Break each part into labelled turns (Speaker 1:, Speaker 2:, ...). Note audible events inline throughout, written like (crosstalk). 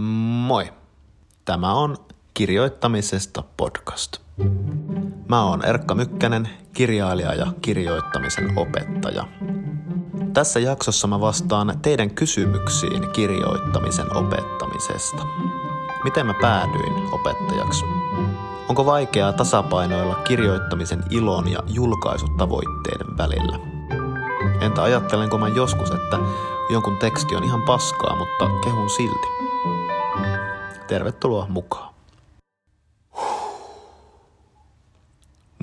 Speaker 1: Moi! Tämä on Kirjoittamisesta podcast. Mä oon Erkka Mykkänen, kirjailija ja kirjoittamisen opettaja. Tässä jaksossa mä vastaan teidän kysymyksiin kirjoittamisen opettamisesta. Miten mä päädyin opettajaksi? Onko vaikeaa tasapainoilla kirjoittamisen ilon ja julkaisutavoitteiden välillä? Entä ajattelenko mä joskus, että jonkun teksti on ihan paskaa, mutta kehun silti? Tervetuloa mukaan.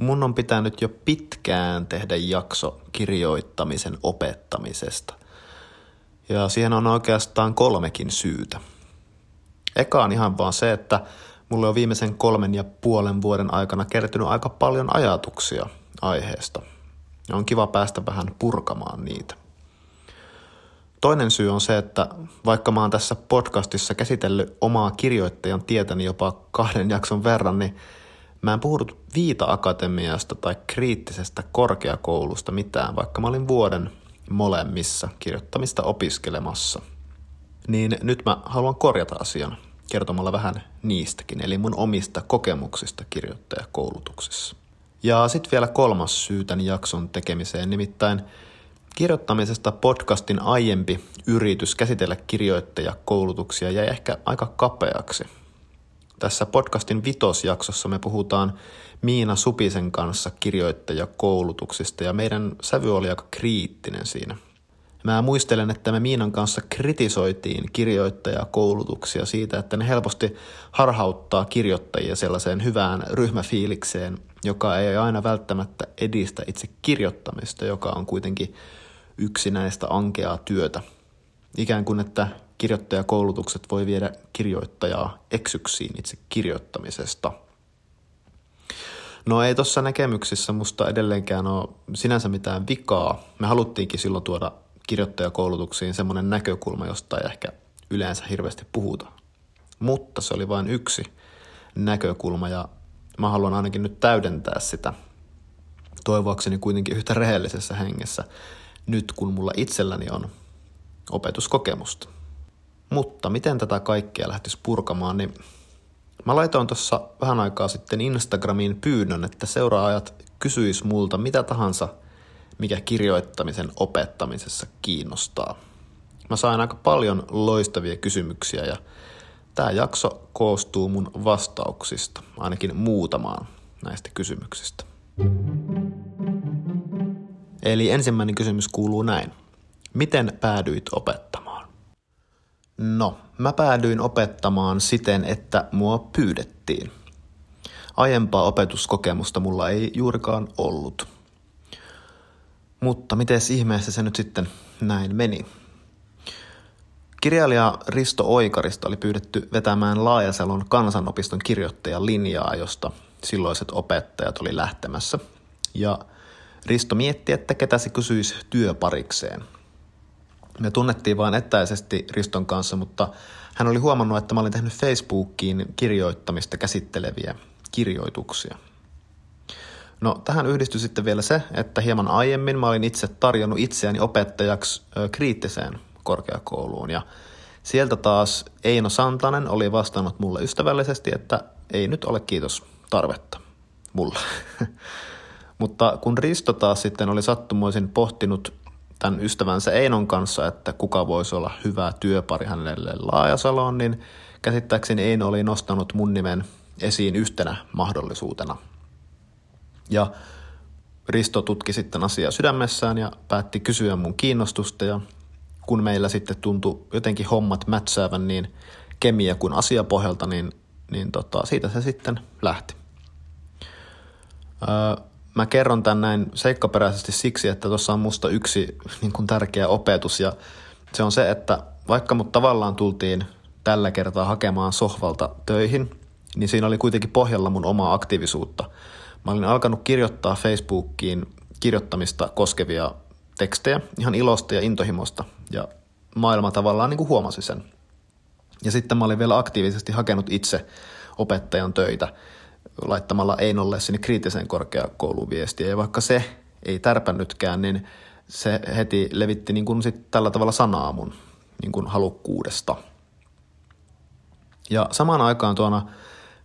Speaker 1: Mun on pitänyt jo pitkään tehdä jakso kirjoittamisen opettamisesta. Ja siihen on oikeastaan kolmekin syytä. Eka on ihan vaan se, että mulle on viimeisen kolmen ja puolen vuoden aikana kertynyt aika paljon ajatuksia aiheesta. Ja on kiva päästä vähän purkamaan niitä. Toinen syy on se, että vaikka mä oon tässä podcastissa käsitellyt omaa kirjoittajan tietäni jopa kahden jakson verran, niin mä en puhunut Viita-akatemiasta tai kriittisestä korkeakoulusta mitään, vaikka mä olin vuoden molemmissa kirjoittamista opiskelemassa. Niin nyt mä haluan korjata asian kertomalla vähän niistäkin, eli mun omista kokemuksista kirjoittajakoulutuksessa. Ja sitten vielä kolmas syy tämän jakson tekemiseen, nimittäin kirjoittamisesta podcastin aiempi yritys käsitellä kirjoittajakoulutuksia jäi ehkä aika kapeaksi. Tässä podcastin vitosjaksossa me puhutaan Miina Supisen kanssa kirjoittajakoulutuksista ja meidän sävy oli aika kriittinen siinä. Mä muistelen, että me Miinan kanssa kritisoitiin kirjoittajakoulutuksia siitä, että ne helposti harhauttaa kirjoittajia sellaiseen hyvään ryhmäfiilikseen, joka ei aina välttämättä edistä itse kirjoittamista, joka on kuitenkin yksinäistä ankeaa työtä. Ikään kuin, että kirjoittajakoulutukset voi viedä kirjoittajaa eksyksiin itse kirjoittamisesta. No ei tuossa näkemyksissä musta edelleenkään ole sinänsä mitään vikaa. Me haluttiinkin silloin tuoda kirjoittajakoulutuksiin semmoinen näkökulma, josta ei ehkä yleensä hirveästi puhuta. Mutta se oli vain yksi näkökulma ja mä haluan ainakin nyt täydentää sitä toivoakseni kuitenkin yhtä rehellisessä hengessä nyt kun mulla itselläni on opetuskokemusta. Mutta miten tätä kaikkea lähtisi purkamaan, niin mä laitoin tuossa vähän aikaa sitten Instagramiin pyynnön, että seuraajat kysyis multa mitä tahansa, mikä kirjoittamisen opettamisessa kiinnostaa. Mä sain aika paljon loistavia kysymyksiä ja tämä jakso koostuu mun vastauksista, ainakin muutamaan näistä kysymyksistä. Eli ensimmäinen kysymys kuuluu näin. Miten päädyit opettamaan? No, mä päädyin opettamaan siten, että mua pyydettiin. Aiempaa opetuskokemusta mulla ei juurikaan ollut. Mutta miten ihmeessä se nyt sitten näin meni? Kirjailija Risto Oikarista oli pyydetty vetämään Laajasalon kansanopiston kirjoittajan linjaa, josta silloiset opettajat oli lähtemässä. Ja Risto mietti, että ketä se kysyisi työparikseen. Me tunnettiin vain etäisesti Riston kanssa, mutta hän oli huomannut, että mä olin tehnyt Facebookiin kirjoittamista käsitteleviä kirjoituksia. No tähän yhdistyi sitten vielä se, että hieman aiemmin mä olin itse tarjonnut itseäni opettajaksi kriittiseen korkeakouluun ja sieltä taas Eino Santanen oli vastannut mulle ystävällisesti, että ei nyt ole kiitos tarvetta mulla. (laughs) Mutta kun Risto taas sitten oli sattumoisin pohtinut tämän ystävänsä Einon kanssa, että kuka voisi olla hyvä työpari hänelle Laajasaloon, niin käsittääkseni Eino oli nostanut mun nimen esiin yhtenä mahdollisuutena. Ja Risto tutki sitten asiaa sydämessään ja päätti kysyä mun kiinnostusta ja kun meillä sitten tuntui jotenkin hommat mätsäävän niin kemiä kuin asiapohjalta, niin, niin tota, siitä se sitten lähti. Öö, Mä kerron tämän näin seikkaperäisesti siksi, että tuossa on musta yksi niin kuin tärkeä opetus ja se on se, että vaikka mut tavallaan tultiin tällä kertaa hakemaan sohvalta töihin, niin siinä oli kuitenkin pohjalla mun omaa aktiivisuutta. Mä olin alkanut kirjoittaa Facebookiin kirjoittamista koskevia tekstejä ihan ilosta ja intohimosta ja maailma tavallaan niin kuin huomasi sen. Ja sitten mä olin vielä aktiivisesti hakenut itse opettajan töitä – laittamalla Einolle sinne kriittiseen korkeakouluun viestiä. Ja vaikka se ei tärpännytkään, niin se heti levitti niin kuin sit tällä tavalla sanaa mun niin kuin halukkuudesta. Ja samaan aikaan tuona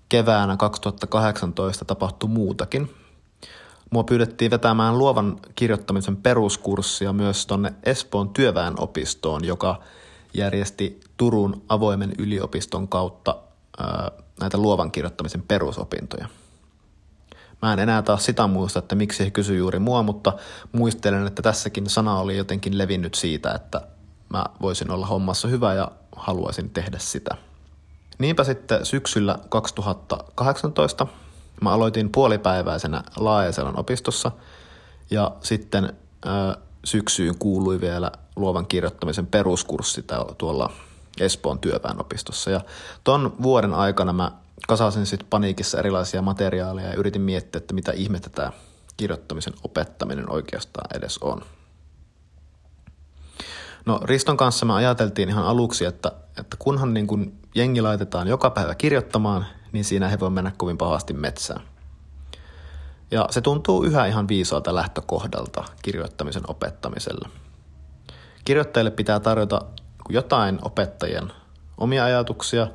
Speaker 1: keväänä 2018 tapahtui muutakin. Mua pyydettiin vetämään luovan kirjoittamisen peruskurssia myös tuonne Espoon työväenopistoon, joka järjesti Turun avoimen yliopiston kautta ää, näitä luovan kirjoittamisen perusopintoja. Mä en enää taas sitä muista, että miksi he kysyi juuri mua, mutta muistelen, että tässäkin sana oli jotenkin levinnyt siitä, että mä voisin olla hommassa hyvä ja haluaisin tehdä sitä. Niinpä sitten syksyllä 2018 mä aloitin puolipäiväisenä Laajaselän opistossa ja sitten syksyyn kuului vielä luovan kirjoittamisen peruskurssi tuolla Espoon työväenopistossa. Ja ton vuoden aikana mä kasasin sitten paniikissa erilaisia materiaaleja ja yritin miettiä, että mitä ihmettä tämä kirjoittamisen opettaminen oikeastaan edes on. No Riston kanssa me ajateltiin ihan aluksi, että, että kunhan niin kun jengi laitetaan joka päivä kirjoittamaan, niin siinä he voi mennä kovin pahasti metsään. Ja se tuntuu yhä ihan viisaalta lähtökohdalta kirjoittamisen opettamisella. Kirjoittajille pitää tarjota jotain opettajien omia ajatuksia,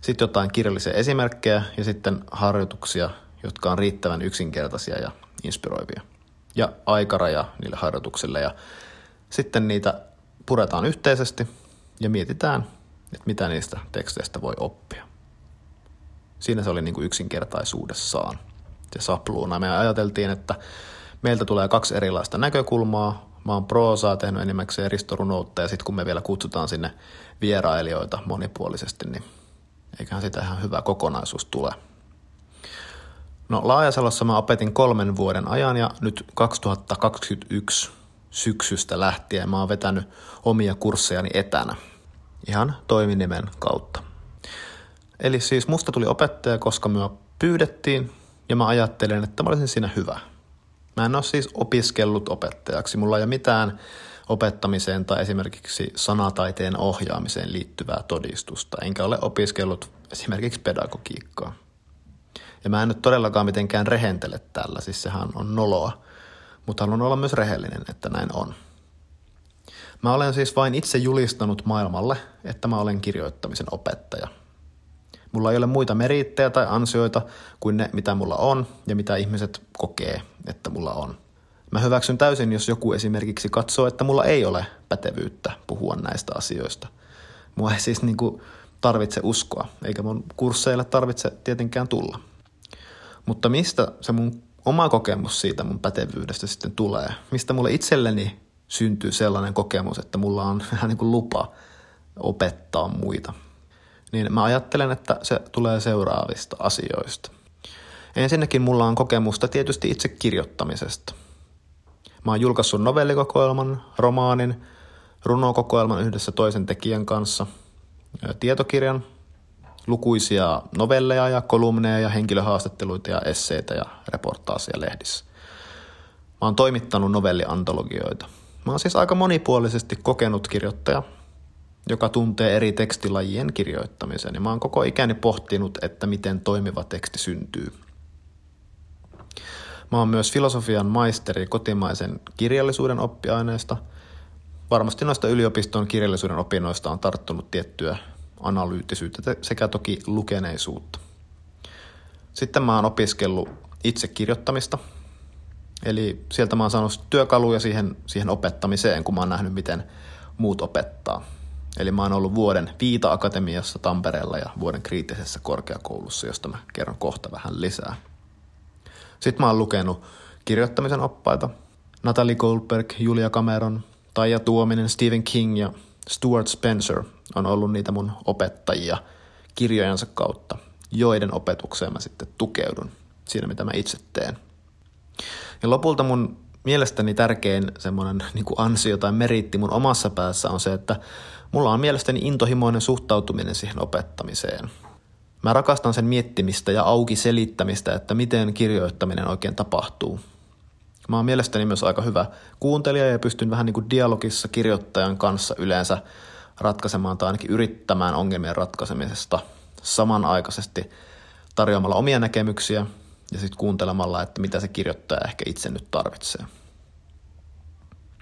Speaker 1: sitten jotain kirjallisia esimerkkejä ja sitten harjoituksia, jotka on riittävän yksinkertaisia ja inspiroivia. Ja aikaraja niille harjoituksille ja sitten niitä puretaan yhteisesti ja mietitään, että mitä niistä teksteistä voi oppia. Siinä se oli niin kuin yksinkertaisuudessaan se sapluuna. Me ajateltiin, että meiltä tulee kaksi erilaista näkökulmaa. Mä oon proosaa tehnyt enimmäkseen ristorunoutta ja sitten kun me vielä kutsutaan sinne vierailijoita monipuolisesti, niin eiköhän sitä ihan hyvä kokonaisuus tule. No Laajasalossa mä opetin kolmen vuoden ajan ja nyt 2021 syksystä lähtien mä oon vetänyt omia kurssejani etänä ihan toiminimen kautta. Eli siis musta tuli opettaja, koska me pyydettiin ja mä ajattelin, että mä olisin siinä hyvä. Mä en ole siis opiskellut opettajaksi, mulla ei ole mitään opettamiseen tai esimerkiksi sanataiteen ohjaamiseen liittyvää todistusta, enkä ole opiskellut esimerkiksi pedagogiikkaa. Ja mä en nyt todellakaan mitenkään rehentele tällä, siis sehän on noloa, mutta haluan olla myös rehellinen, että näin on. Mä olen siis vain itse julistanut maailmalle, että mä olen kirjoittamisen opettaja. Mulla ei ole muita merittejä tai ansioita kuin ne, mitä mulla on ja mitä ihmiset kokee, että mulla on. Mä hyväksyn täysin, jos joku esimerkiksi katsoo, että mulla ei ole pätevyyttä puhua näistä asioista. Mua ei siis niin kuin tarvitse uskoa, eikä mun kursseille tarvitse tietenkään tulla. Mutta mistä se mun oma kokemus siitä mun pätevyydestä sitten tulee? Mistä mulle itselleni syntyy sellainen kokemus, että mulla on (laughs) vähän niin kuin lupa opettaa muita? Niin mä ajattelen, että se tulee seuraavista asioista. Ensinnäkin mulla on kokemusta tietysti itse kirjoittamisesta – Mä oon julkaissut novellikokoelman, romaanin, runokokoelman yhdessä toisen tekijän kanssa, tietokirjan, lukuisia novelleja ja kolumneja ja henkilöhaastatteluita ja esseitä ja reportaasia lehdissä. Mä oon toimittanut novelliantologioita. Mä oon siis aika monipuolisesti kokenut kirjoittaja, joka tuntee eri tekstilajien kirjoittamisen. Ja mä oon koko ikäni pohtinut, että miten toimiva teksti syntyy – Mä oon myös filosofian maisteri kotimaisen kirjallisuuden oppiaineesta. Varmasti noista yliopiston kirjallisuuden opinnoista on tarttunut tiettyä analyyttisyyttä sekä toki lukeneisuutta. Sitten mä oon opiskellut itse kirjoittamista. Eli sieltä mä oon saanut työkaluja siihen, siihen opettamiseen, kun mä oon nähnyt, miten muut opettaa. Eli mä oon ollut vuoden Viita-akatemiassa Tampereella ja vuoden kriittisessä korkeakoulussa, josta mä kerron kohta vähän lisää. Sitten mä oon lukenut kirjoittamisen oppaita. Natalie Goldberg, Julia Cameron, Taija Tuominen, Stephen King ja Stuart Spencer on ollut niitä mun opettajia kirjojensa kautta, joiden opetukseen mä sitten tukeudun siinä, mitä mä itse teen. Ja lopulta mun mielestäni tärkein semmoinen niin ansio tai meritti mun omassa päässä on se, että mulla on mielestäni intohimoinen suhtautuminen siihen opettamiseen. Mä rakastan sen miettimistä ja auki selittämistä, että miten kirjoittaminen oikein tapahtuu. Mä oon mielestäni myös aika hyvä kuuntelija ja pystyn vähän niin kuin dialogissa kirjoittajan kanssa yleensä ratkaisemaan tai ainakin yrittämään ongelmien ratkaisemisesta samanaikaisesti tarjoamalla omia näkemyksiä ja sitten kuuntelemalla, että mitä se kirjoittaja ehkä itse nyt tarvitsee.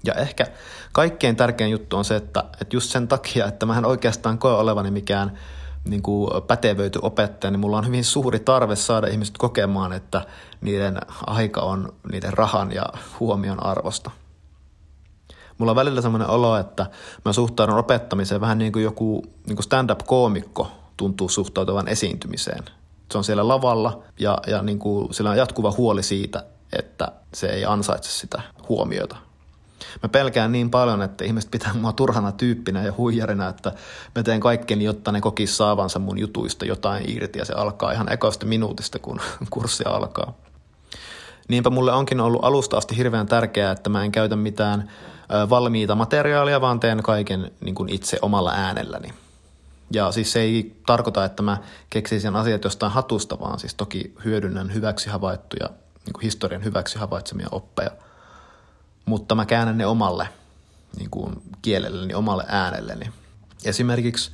Speaker 1: Ja ehkä kaikkein tärkein juttu on se, että, että just sen takia, että mä en oikeastaan koe olevani mikään niin kuin pätevöity opettaja, niin mulla on hyvin suuri tarve saada ihmiset kokemaan, että niiden aika on niiden rahan ja huomion arvosta. Mulla on välillä semmoinen olo, että mä suhtaudun opettamiseen vähän niin kuin joku niin kuin stand-up-koomikko tuntuu suhtautuvan esiintymiseen. Se on siellä lavalla ja, ja niin kuin, sillä on jatkuva huoli siitä, että se ei ansaitse sitä huomiota. Mä pelkään niin paljon, että ihmiset pitää mua turhana tyyppinä ja huijarina, että mä teen kaikkeni, jotta ne kokis saavansa mun jutuista jotain irti ja se alkaa ihan ekoista minuutista, kun (laughs) kurssi alkaa. Niinpä mulle onkin ollut alusta asti hirveän tärkeää, että mä en käytä mitään valmiita materiaalia, vaan teen kaiken niin kuin itse omalla äänelläni. Ja siis se ei tarkoita, että mä keksisin asiat jostain hatusta, vaan siis toki hyödynnän hyväksi havaittuja, niin kuin historian hyväksi havaitsemia oppeja. Mutta mä käännän ne omalle niin kuin kielelleni, omalle äänelleni. Esimerkiksi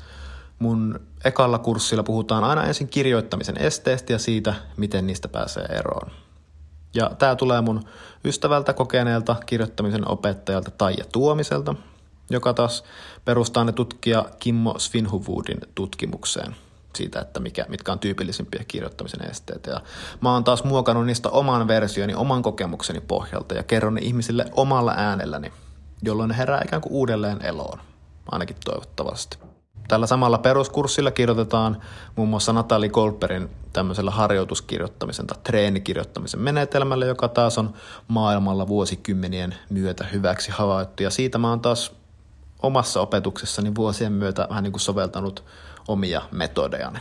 Speaker 1: mun ekalla kurssilla puhutaan aina ensin kirjoittamisen esteestä ja siitä, miten niistä pääsee eroon. Ja tämä tulee mun ystävältä kokeneelta kirjoittamisen opettajalta Taija Tuomiselta, joka taas perustaa ne tutkija Kimmo Svinhuvudin tutkimukseen siitä, että mikä, mitkä on tyypillisimpiä kirjoittamisen esteitä. Ja mä oon taas muokannut niistä oman versioni, oman kokemukseni pohjalta ja kerron ne ihmisille omalla äänelläni, jolloin ne herää ikään kuin uudelleen eloon, ainakin toivottavasti. Tällä samalla peruskurssilla kirjoitetaan muun muassa Natali Goldbergin tämmöisellä harjoituskirjoittamisen tai treenikirjoittamisen menetelmällä, joka taas on maailmalla vuosikymmenien myötä hyväksi havaittu. Ja siitä mä oon taas omassa opetuksessani vuosien myötä vähän niin kuin soveltanut omia metodejani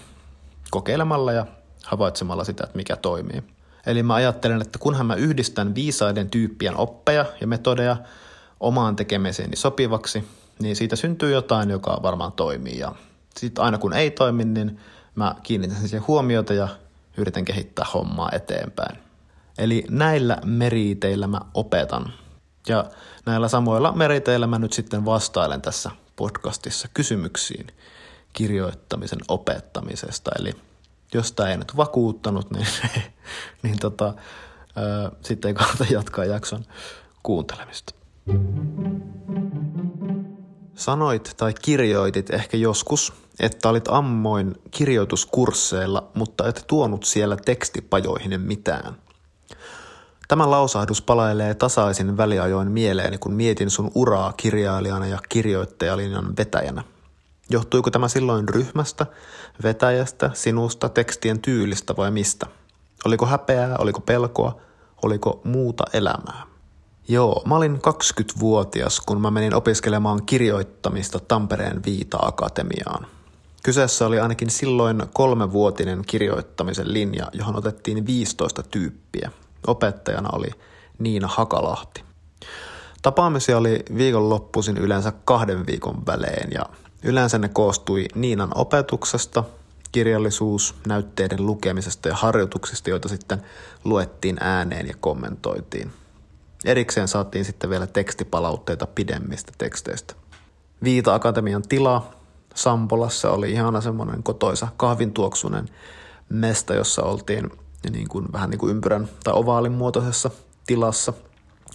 Speaker 1: kokeilemalla ja havaitsemalla sitä, että mikä toimii. Eli mä ajattelen, että kunhan mä yhdistän viisaiden tyyppien oppeja ja metodeja omaan tekemiseeni sopivaksi, niin siitä syntyy jotain, joka varmaan toimii. Ja sitten aina kun ei toimi, niin mä kiinnitän siihen huomiota ja yritän kehittää hommaa eteenpäin. Eli näillä meriteillä mä opetan. Ja näillä samoilla meriteillä mä nyt sitten vastailen tässä podcastissa kysymyksiin kirjoittamisen opettamisesta. Eli jos tämä ei nyt vakuuttanut, niin, (laughs) niin tota, ää, sitten ei kannata jatkaa jakson kuuntelemista. Sanoit tai kirjoitit ehkä joskus, että olit ammoin kirjoituskursseilla, mutta et tuonut siellä tekstipajoihin mitään. Tämä lausahdus palailee tasaisin väliajoin mieleeni, kun mietin sun uraa kirjailijana ja kirjoittajalinjan vetäjänä. Johtuiko tämä silloin ryhmästä, vetäjästä, sinusta, tekstien tyylistä vai mistä? Oliko häpeää, oliko pelkoa, oliko muuta elämää? Joo, mä olin 20-vuotias, kun mä menin opiskelemaan kirjoittamista Tampereen Viita-akatemiaan. Kyseessä oli ainakin silloin kolmevuotinen kirjoittamisen linja, johon otettiin 15 tyyppiä. Opettajana oli Niina Hakalahti. Tapaamisia oli viikonloppuisin yleensä kahden viikon välein ja yleensä ne koostui Niinan opetuksesta, kirjallisuus, näytteiden lukemisesta ja harjoituksista, joita sitten luettiin ääneen ja kommentoitiin. Erikseen saatiin sitten vielä tekstipalautteita pidemmistä teksteistä. Viita Akatemian tila Sampolassa oli ihana semmoinen kotoisa kahvintuoksunen mesta, jossa oltiin niin kuin, vähän niin kuin ympyrän tai ovaalin muotoisessa tilassa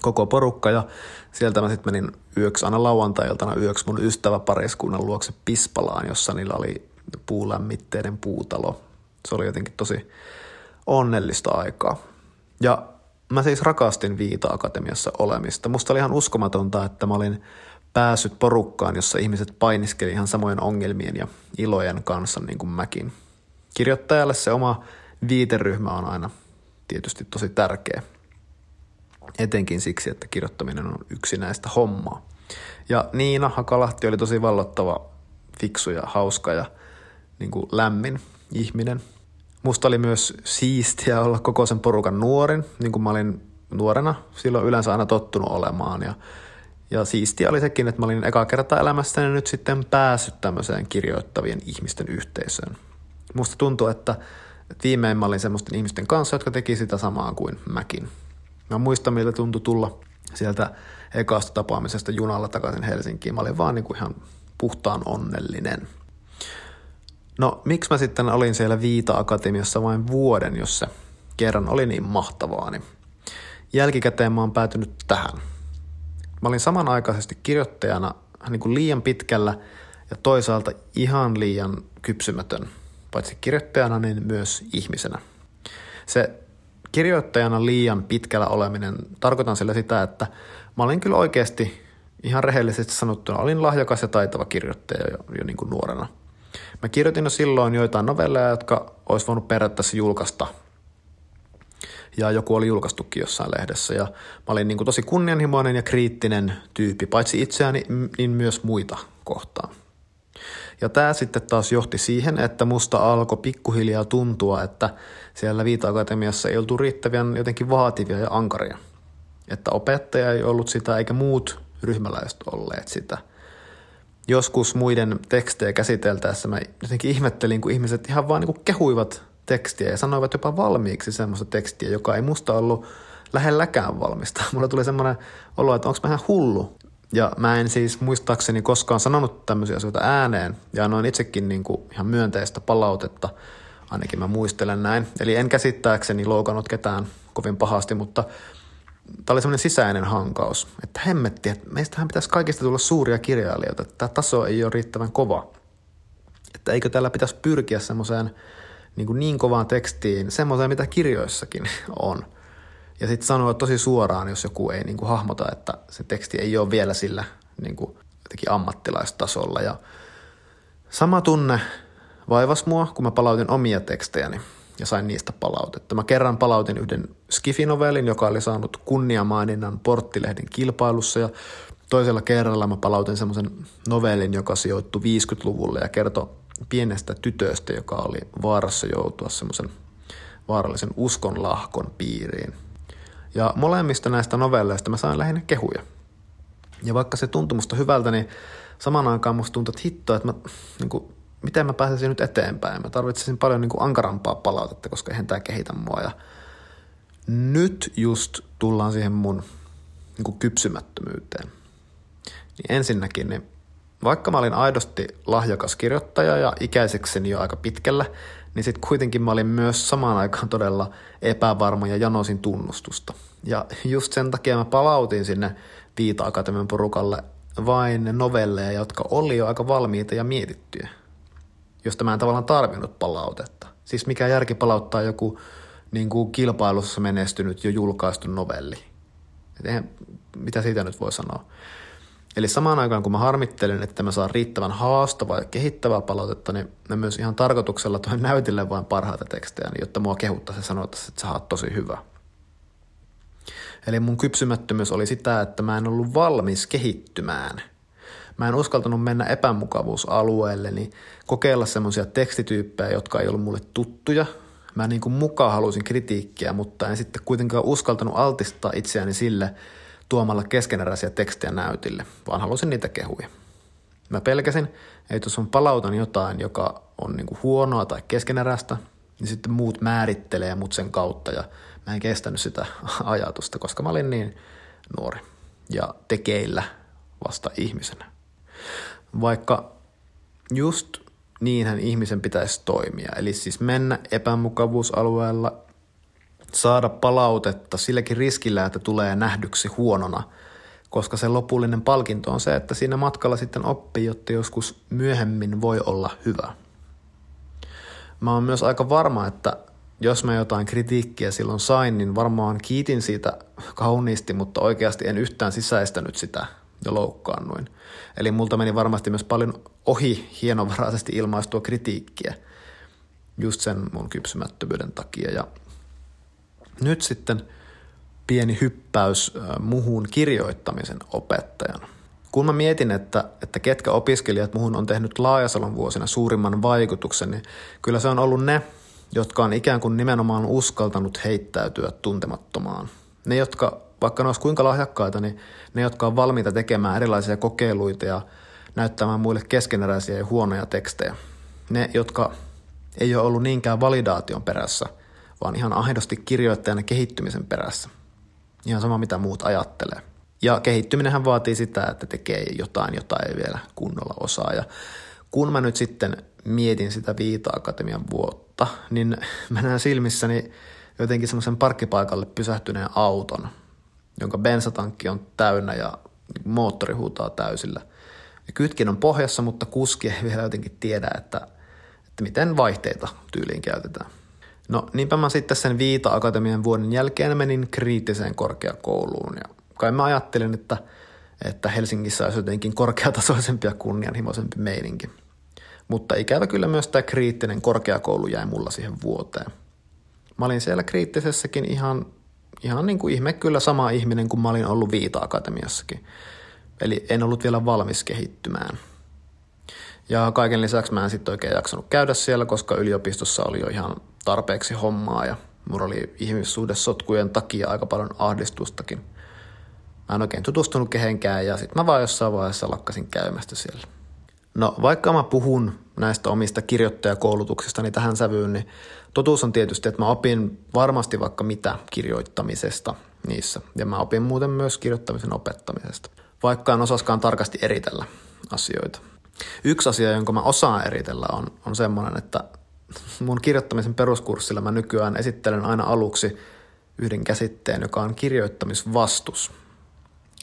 Speaker 1: koko porukka ja sieltä mä sitten menin yöksi aina lauantai-iltana yöksi mun ystäväpariskunnan luokse Pispalaan, jossa niillä oli puulämmitteiden puutalo. Se oli jotenkin tosi onnellista aikaa. Ja mä siis rakastin Viita-akatemiassa olemista. Musta oli ihan uskomatonta, että mä olin päässyt porukkaan, jossa ihmiset painiskeli ihan samojen ongelmien ja ilojen kanssa niin kuin mäkin. Kirjoittajalle se oma viiteryhmä on aina tietysti tosi tärkeä. Etenkin siksi, että kirjoittaminen on yksi näistä hommaa. Ja Niina Hakalahti oli tosi vallottava, fiksu ja hauska ja niin kuin lämmin ihminen – Musta oli myös siistiä olla koko sen porukan nuorin, niin kuin mä olin nuorena silloin yleensä aina tottunut olemaan. Ja, ja siistiä oli sekin, että mä olin eka kertaa elämässäni nyt sitten päässyt tämmöiseen kirjoittavien ihmisten yhteisöön. Musta tuntuu, että, viimein mä olin semmoisten ihmisten kanssa, jotka teki sitä samaa kuin mäkin. Mä muistan, miltä tuntui tulla sieltä ekasta tapaamisesta junalla takaisin Helsinkiin. Mä olin vaan niin kuin ihan puhtaan onnellinen – No, miksi mä sitten olin siellä Viita-akatemiassa vain vuoden, jos se kerran oli niin mahtavaa, niin jälkikäteen mä oon päätynyt tähän. Mä olin samanaikaisesti kirjoittajana niin kuin liian pitkällä ja toisaalta ihan liian kypsymätön, paitsi kirjoittajana, niin myös ihmisenä. Se kirjoittajana liian pitkällä oleminen, tarkoitan sillä sitä, että mä olin kyllä oikeasti ihan rehellisesti sanottuna, olin lahjakas ja taitava kirjoittaja jo, jo niin kuin nuorena. Mä kirjoitin jo silloin joitain novelleja, jotka olisi voinut periaatteessa julkaista ja joku oli julkaistukin jossain lehdessä. Ja mä olin niin kuin tosi kunnianhimoinen ja kriittinen tyyppi, paitsi itseäni, niin myös muita kohtaan. Ja tämä sitten taas johti siihen, että musta alkoi pikkuhiljaa tuntua, että siellä Viita-akatemiassa ei oltu riittävän jotenkin vaativia ja ankaria. Että opettaja ei ollut sitä, eikä muut ryhmäläiset olleet sitä. Joskus muiden tekstejä käsiteltäessä mä jotenkin ihmettelin, kun ihmiset ihan vaan niin kehuivat tekstiä ja sanoivat jopa valmiiksi semmoista tekstiä, joka ei musta ollut lähelläkään valmista. (laughs) Mulla tuli semmoinen olo, että onko mä ihan hullu. Ja mä en siis muistaakseni koskaan sanonut tämmöisiä asioita ääneen ja annoin itsekin niin kuin ihan myönteistä palautetta, ainakin mä muistelen näin. Eli en käsittääkseni loukannut ketään kovin pahasti, mutta tämä oli semmoinen sisäinen hankaus, että hemmetti, että meistähän pitäisi kaikista tulla suuria kirjailijoita, että tämä taso ei ole riittävän kova. Että eikö täällä pitäisi pyrkiä semmoiseen niin, niin kovaan tekstiin, semmoiseen mitä kirjoissakin (laughs) on. Ja sitten sanoa tosi suoraan, jos joku ei niin kuin hahmota, että se teksti ei ole vielä sillä niin kuin jotenkin ammattilaistasolla. Ja sama tunne vaivas mua, kun mä palautin omia tekstejäni ja sain niistä palautetta. Mä kerran palautin yhden Skifi-novellin, joka oli saanut kunniamaininnan Porttilehden kilpailussa ja toisella kerralla mä palautin semmoisen novellin, joka sijoittui 50-luvulle ja kertoi pienestä tytöstä, joka oli vaarassa joutua semmoisen vaarallisen uskonlahkon piiriin. Ja molemmista näistä novelleista mä sain lähinnä kehuja. Ja vaikka se tuntui musta hyvältä, niin samaan aikaan musta tuntui, että hitto, että mä, niin kuin, miten mä pääsisin nyt eteenpäin. Mä tarvitsisin paljon niin kuin ankarampaa palautetta, koska eihän tämä kehitä mua. Ja nyt just tullaan siihen mun niin kuin kypsymättömyyteen. Niin ensinnäkin, niin vaikka mä olin aidosti lahjakas kirjoittaja ja ikäisekseni jo aika pitkällä, niin sitten kuitenkin mä olin myös samaan aikaan todella epävarma ja janosin tunnustusta. Ja just sen takia mä palautin sinne Viita-akatemian porukalle vain novelleja, jotka oli jo aika valmiita ja mietittyjä, josta mä en tavallaan tarvinnut palautetta. Siis mikä järki palauttaa joku niin kuin kilpailussa menestynyt jo julkaistu novelli. Et eihän, mitä siitä nyt voi sanoa. Eli samaan aikaan kun mä harmittelen, että mä saan riittävän haastavaa ja kehittävää palautetta, niin mä myös ihan tarkoituksella toin näytille vain parhaita tekstejä, niin jotta mua kehuttaisi ja sanottaisiin, että sä oot tosi hyvä. Eli mun kypsymättömyys oli sitä, että mä en ollut valmis kehittymään. Mä en uskaltanut mennä epämukavuusalueelle, niin kokeilla semmoisia tekstityyppejä, jotka ei ollut mulle tuttuja. Mä niin kuin mukaan halusin kritiikkiä, mutta en sitten kuitenkaan uskaltanut altistaa itseäni sille, tuomalla keskeneräisiä tekstejä näytille, vaan halusin niitä kehuja. Mä pelkäsin, että jos on palautan jotain, joka on niin kuin huonoa tai keskeneräistä, niin sitten muut määrittelee mut sen kautta ja mä en kestänyt sitä (laughs) ajatusta, koska mä olin niin nuori ja tekeillä vasta ihmisenä. Vaikka just niinhän ihmisen pitäisi toimia, eli siis mennä epämukavuusalueella saada palautetta silläkin riskillä, että tulee nähdyksi huonona, koska se lopullinen palkinto on se, että siinä matkalla sitten oppii, jotta joskus myöhemmin voi olla hyvä. Mä oon myös aika varma, että jos mä jotain kritiikkiä silloin sain, niin varmaan kiitin siitä kauniisti, mutta oikeasti en yhtään sisäistänyt sitä ja loukkaannuin. Eli multa meni varmasti myös paljon ohi hienovaraisesti ilmaistua kritiikkiä just sen mun kypsymättömyyden takia. Ja nyt sitten pieni hyppäys muhun kirjoittamisen opettajana. Kun mä mietin, että, että ketkä opiskelijat muhun on tehnyt Laajasalon vuosina suurimman vaikutuksen, niin kyllä se on ollut ne, jotka on ikään kuin nimenomaan uskaltanut heittäytyä tuntemattomaan. Ne, jotka, vaikka ne olisi kuinka lahjakkaita, niin ne, jotka on valmiita tekemään erilaisia kokeiluita ja näyttämään muille keskeneräisiä ja huonoja tekstejä. Ne, jotka ei ole ollut niinkään validaation perässä – vaan ihan aidosti kirjoittajana kehittymisen perässä. Ihan sama, mitä muut ajattelee. Ja kehittyminenhän vaatii sitä, että tekee jotain, jota ei vielä kunnolla osaa. Ja kun mä nyt sitten mietin sitä Viita-akatemian vuotta, niin mä näen silmissäni jotenkin semmoisen parkkipaikalle pysähtyneen auton, jonka bensatankki on täynnä ja moottori huutaa täysillä. Ja kytkin on pohjassa, mutta kuski ei vielä jotenkin tiedä, että, että miten vaihteita tyyliin käytetään. No niinpä mä sitten sen Viita-akatemian vuoden jälkeen menin kriittiseen korkeakouluun ja kai mä ajattelin, että, että Helsingissä olisi jotenkin korkeatasoisempi ja kunnianhimoisempi meininki. Mutta ikävä kyllä myös tämä kriittinen korkeakoulu jäi mulla siihen vuoteen. Mä olin siellä kriittisessäkin ihan, ihan niin kuin ihme kyllä sama ihminen kuin mä olin ollut Viita-akatemiassakin. Eli en ollut vielä valmis kehittymään. Ja kaiken lisäksi mä en sitten oikein jaksanut käydä siellä, koska yliopistossa oli jo ihan tarpeeksi hommaa ja mulla oli ihmissuhdesotkujen takia aika paljon ahdistustakin. Mä en oikein tutustunut kehenkään ja sitten mä vaan jossain vaiheessa lakkasin käymästä siellä. No vaikka mä puhun näistä omista kirjoittajakoulutuksistani tähän sävyyn, niin totuus on tietysti, että mä opin varmasti vaikka mitä kirjoittamisesta niissä. Ja mä opin muuten myös kirjoittamisen opettamisesta, vaikka en osaskaan tarkasti eritellä asioita. Yksi asia, jonka mä osaan eritellä, on, on semmoinen, että mun kirjoittamisen peruskurssilla mä nykyään esittelen aina aluksi yhden käsitteen, joka on kirjoittamisvastus.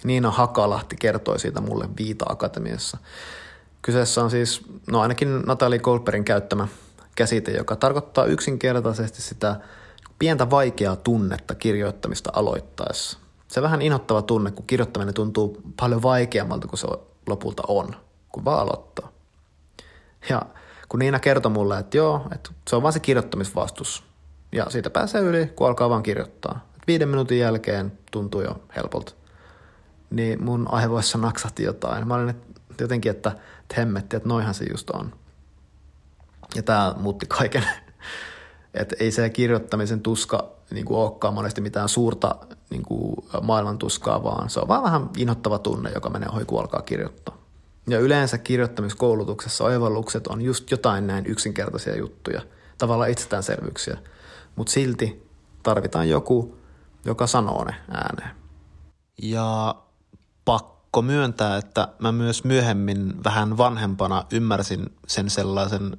Speaker 1: Niina Hakalahti kertoi siitä mulle Viita-akatemiassa. Kyseessä on siis, no ainakin Natalie Goldbergin käyttämä käsite, joka tarkoittaa yksinkertaisesti sitä pientä vaikeaa tunnetta kirjoittamista aloittaessa. Se vähän inhottava tunne, kun kirjoittaminen tuntuu paljon vaikeammalta kuin se lopulta on, kun vaan aloittaa. Ja kun Niina kertoi mulle, että joo, että se on vaan se kirjoittamisvastus. Ja siitä pääsee yli, kun alkaa vaan kirjoittaa. Et viiden minuutin jälkeen tuntuu jo helpolta. Niin mun aivoissa naksahti jotain. Mä olin jotenkin, että hemmetti, että noihan se just on. Ja tämä muutti kaiken. (laughs) että ei se kirjoittamisen tuska niin kuin olekaan monesti mitään suurta niin kuin maailman tuskaa, vaan se on vaan vähän inhottava tunne, joka menee ohi, kun alkaa kirjoittaa. Ja yleensä kirjoittamiskoulutuksessa oivallukset on just jotain näin yksinkertaisia juttuja, tavallaan itsestäänselvyyksiä, mutta silti tarvitaan joku, joka sanoo ne ääneen. Ja pakko myöntää, että mä myös myöhemmin vähän vanhempana ymmärsin sen sellaisen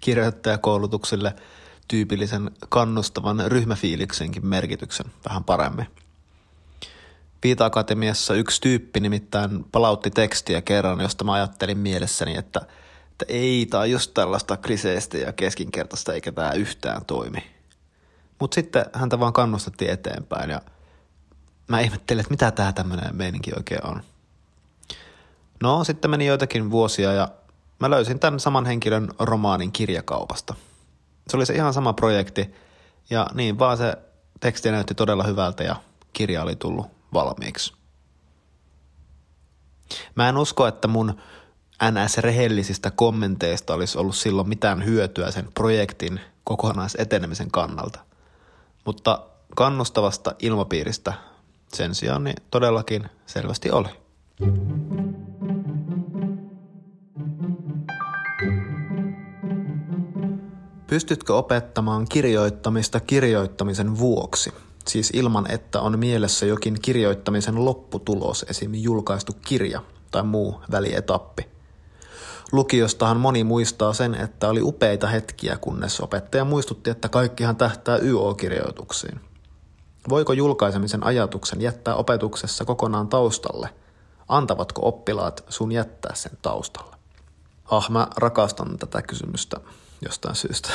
Speaker 1: kirjoittajakoulutuksille tyypillisen kannustavan ryhmäfiiliksenkin merkityksen vähän paremmin. Viita-akatemiassa yksi tyyppi nimittäin palautti tekstiä kerran, josta mä ajattelin mielessäni, että, että ei, tämä on just tällaista kliseistä ja keskinkertaista, eikä tämä yhtään toimi. Mutta sitten häntä vaan kannustettiin eteenpäin ja mä ihmettelin, että mitä tämä tämmöinen meininki oikein on. No, sitten meni joitakin vuosia ja mä löysin tämän saman henkilön romaanin kirjakaupasta. Se oli se ihan sama projekti ja niin vaan se teksti näytti todella hyvältä ja kirja oli tullut valmiiksi. Mä en usko, että mun NS-rehellisistä kommenteista olisi ollut silloin mitään hyötyä sen projektin kokonaisetenemisen kannalta. Mutta kannustavasta ilmapiiristä sen sijaan niin todellakin selvästi oli. Pystytkö opettamaan kirjoittamista kirjoittamisen vuoksi? Siis ilman, että on mielessä jokin kirjoittamisen lopputulos, esim. julkaistu kirja tai muu välietappi. Lukiostahan moni muistaa sen, että oli upeita hetkiä, kunnes opettaja muistutti, että kaikkihan tähtää YO-kirjoituksiin. Voiko julkaisemisen ajatuksen jättää opetuksessa kokonaan taustalle? Antavatko oppilaat sun jättää sen taustalle? Ah, mä rakastan tätä kysymystä jostain syystä.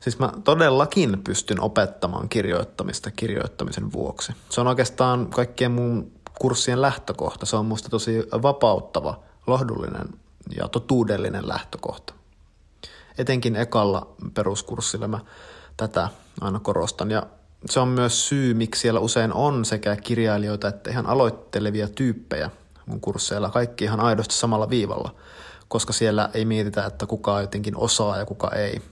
Speaker 1: Siis mä todellakin pystyn opettamaan kirjoittamista kirjoittamisen vuoksi. Se on oikeastaan kaikkien mun kurssien lähtökohta. Se on musta tosi vapauttava, lohdullinen ja totuudellinen lähtökohta. Etenkin ekalla peruskurssilla mä tätä aina korostan. Ja se on myös syy, miksi siellä usein on sekä kirjailijoita että ihan aloittelevia tyyppejä mun kursseilla. Kaikki ihan aidosti samalla viivalla, koska siellä ei mietitä, että kuka jotenkin osaa ja kuka ei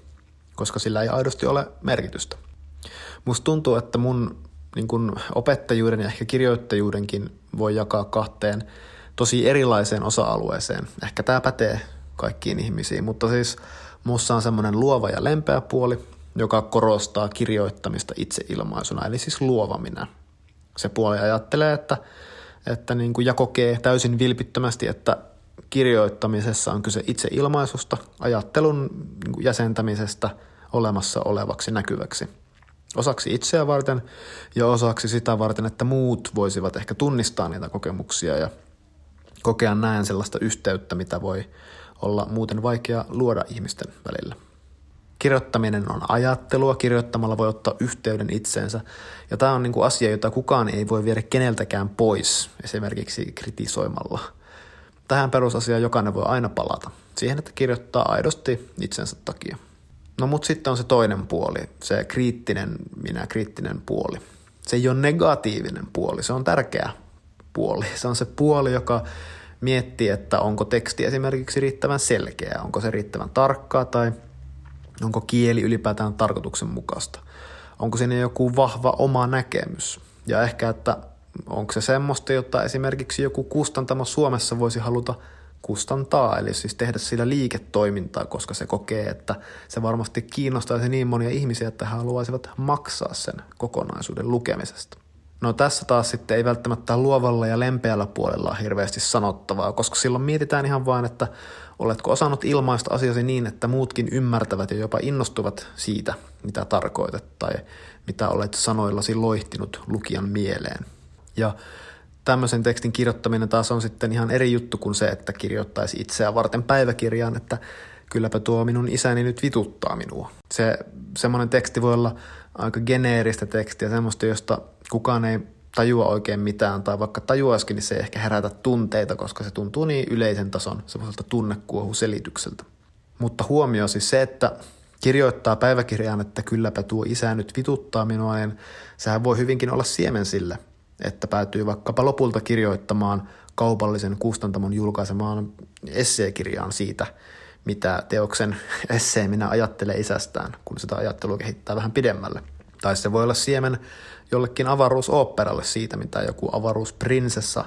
Speaker 1: koska sillä ei aidosti ole merkitystä. Musta tuntuu, että mun niin kun opettajuuden ja ehkä kirjoittajuudenkin voi jakaa kahteen tosi erilaiseen osa-alueeseen. Ehkä tämä pätee kaikkiin ihmisiin, mutta siis muussa on semmoinen luova ja lempeä puoli, joka korostaa kirjoittamista itseilmaisuna, eli siis luova minä. Se puoli ajattelee, että, että niin kuin ja kokee täysin vilpittömästi, että kirjoittamisessa on kyse itseilmaisusta, ajattelun niin jäsentämisestä – olemassa olevaksi näkyväksi. Osaksi itseä varten ja osaksi sitä varten, että muut voisivat ehkä tunnistaa niitä kokemuksia ja kokea näen sellaista yhteyttä, mitä voi olla muuten vaikea luoda ihmisten välillä. Kirjoittaminen on ajattelua, kirjoittamalla voi ottaa yhteyden itseensä. Ja tämä on niin kuin asia, jota kukaan ei voi viedä keneltäkään pois, esimerkiksi kritisoimalla. Tähän perusasiaan jokainen voi aina palata. Siihen, että kirjoittaa aidosti itsensä takia. No mutta sitten on se toinen puoli, se kriittinen minä, kriittinen puoli. Se ei ole negatiivinen puoli, se on tärkeä puoli. Se on se puoli, joka miettii, että onko teksti esimerkiksi riittävän selkeä, onko se riittävän tarkkaa tai onko kieli ylipäätään tarkoituksenmukaista. Onko siinä joku vahva oma näkemys. Ja ehkä, että onko se semmoista, jotta esimerkiksi joku kustantamo Suomessa voisi haluta kustantaa, eli siis tehdä sillä liiketoimintaa, koska se kokee, että se varmasti kiinnostaisi niin monia ihmisiä, että he haluaisivat maksaa sen kokonaisuuden lukemisesta. No tässä taas sitten ei välttämättä luovalla ja lempeällä puolella hirveästi sanottavaa, koska silloin mietitään ihan vain, että oletko osannut ilmaista asiasi niin, että muutkin ymmärtävät ja jopa innostuvat siitä, mitä tarkoitat tai mitä olet sanoillasi loihtinut lukijan mieleen. Ja tämmöisen tekstin kirjoittaminen taas on sitten ihan eri juttu kuin se, että kirjoittaisi itseä varten päiväkirjaan, että kylläpä tuo minun isäni nyt vituttaa minua. Se semmoinen teksti voi olla aika geneeristä tekstiä, semmoista, josta kukaan ei tajua oikein mitään, tai vaikka tajuaisikin, niin se ei ehkä herätä tunteita, koska se tuntuu niin yleisen tason semmoiselta tunnekuohuselitykseltä. Mutta huomio siis se, että kirjoittaa päiväkirjaan, että kylläpä tuo isä nyt vituttaa minua, niin sehän voi hyvinkin olla siemen sille, että päätyy vaikkapa lopulta kirjoittamaan kaupallisen kustantamon julkaisemaan esseekirjaan siitä, mitä teoksen (laughs) esseeminä ajattelee isästään, kun sitä ajattelua kehittää vähän pidemmälle. Tai se voi olla siemen jollekin avaruusooperalle siitä, mitä joku avaruusprinsessa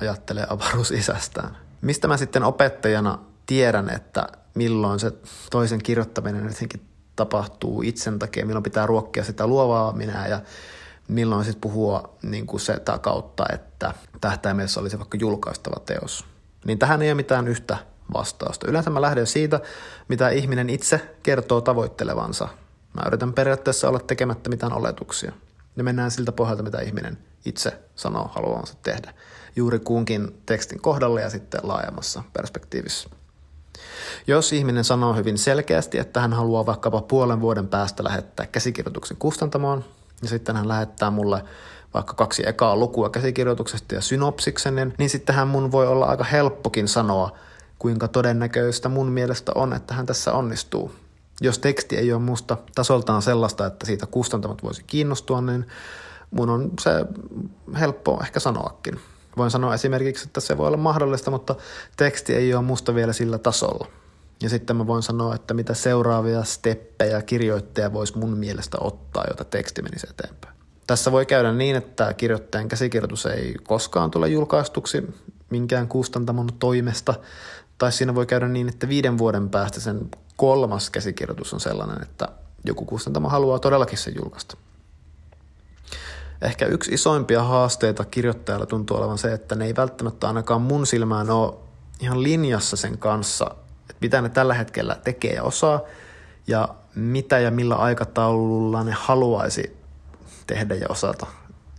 Speaker 1: ajattelee avaruusisästään. Mistä mä sitten opettajana tiedän, että milloin se toisen kirjoittaminen jotenkin tapahtuu itsen takia, milloin pitää ruokkia sitä luovaa minä ja milloin sitten puhua niin kuin sitä kautta, että tähtäimessä olisi vaikka julkaistava teos. Niin tähän ei ole mitään yhtä vastausta. Yleensä mä lähden siitä, mitä ihminen itse kertoo tavoittelevansa. Mä yritän periaatteessa olla tekemättä mitään oletuksia. Ja mennään siltä pohjalta, mitä ihminen itse sanoo haluavansa tehdä. Juuri kunkin tekstin kohdalla ja sitten laajemmassa perspektiivissä. Jos ihminen sanoo hyvin selkeästi, että hän haluaa vaikkapa puolen vuoden päästä lähettää käsikirjoituksen kustantamoon, ja sitten hän lähettää mulle vaikka kaksi ekaa lukua käsikirjoituksesta ja synopsiksen, niin, niin sittenhän mun voi olla aika helppokin sanoa, kuinka todennäköistä mun mielestä on, että hän tässä onnistuu. Jos teksti ei ole musta tasoltaan sellaista, että siitä kustantamat voisi kiinnostua, niin mun on se helppo ehkä sanoakin. Voin sanoa esimerkiksi, että se voi olla mahdollista, mutta teksti ei ole musta vielä sillä tasolla. Ja sitten mä voin sanoa, että mitä seuraavia steppejä kirjoittaja voisi mun mielestä ottaa, jotta teksti menisi eteenpäin. Tässä voi käydä niin, että kirjoittajan käsikirjoitus ei koskaan tule julkaistuksi minkään kustantamon toimesta, tai siinä voi käydä niin, että viiden vuoden päästä sen kolmas käsikirjoitus on sellainen, että joku kustantamo haluaa todellakin sen julkaista. Ehkä yksi isoimpia haasteita kirjoittajalla tuntuu olevan se, että ne ei välttämättä ainakaan mun silmään ole ihan linjassa sen kanssa, että mitä ne tällä hetkellä tekee ja osaa, ja mitä ja millä aikataululla ne haluaisi tehdä ja osata.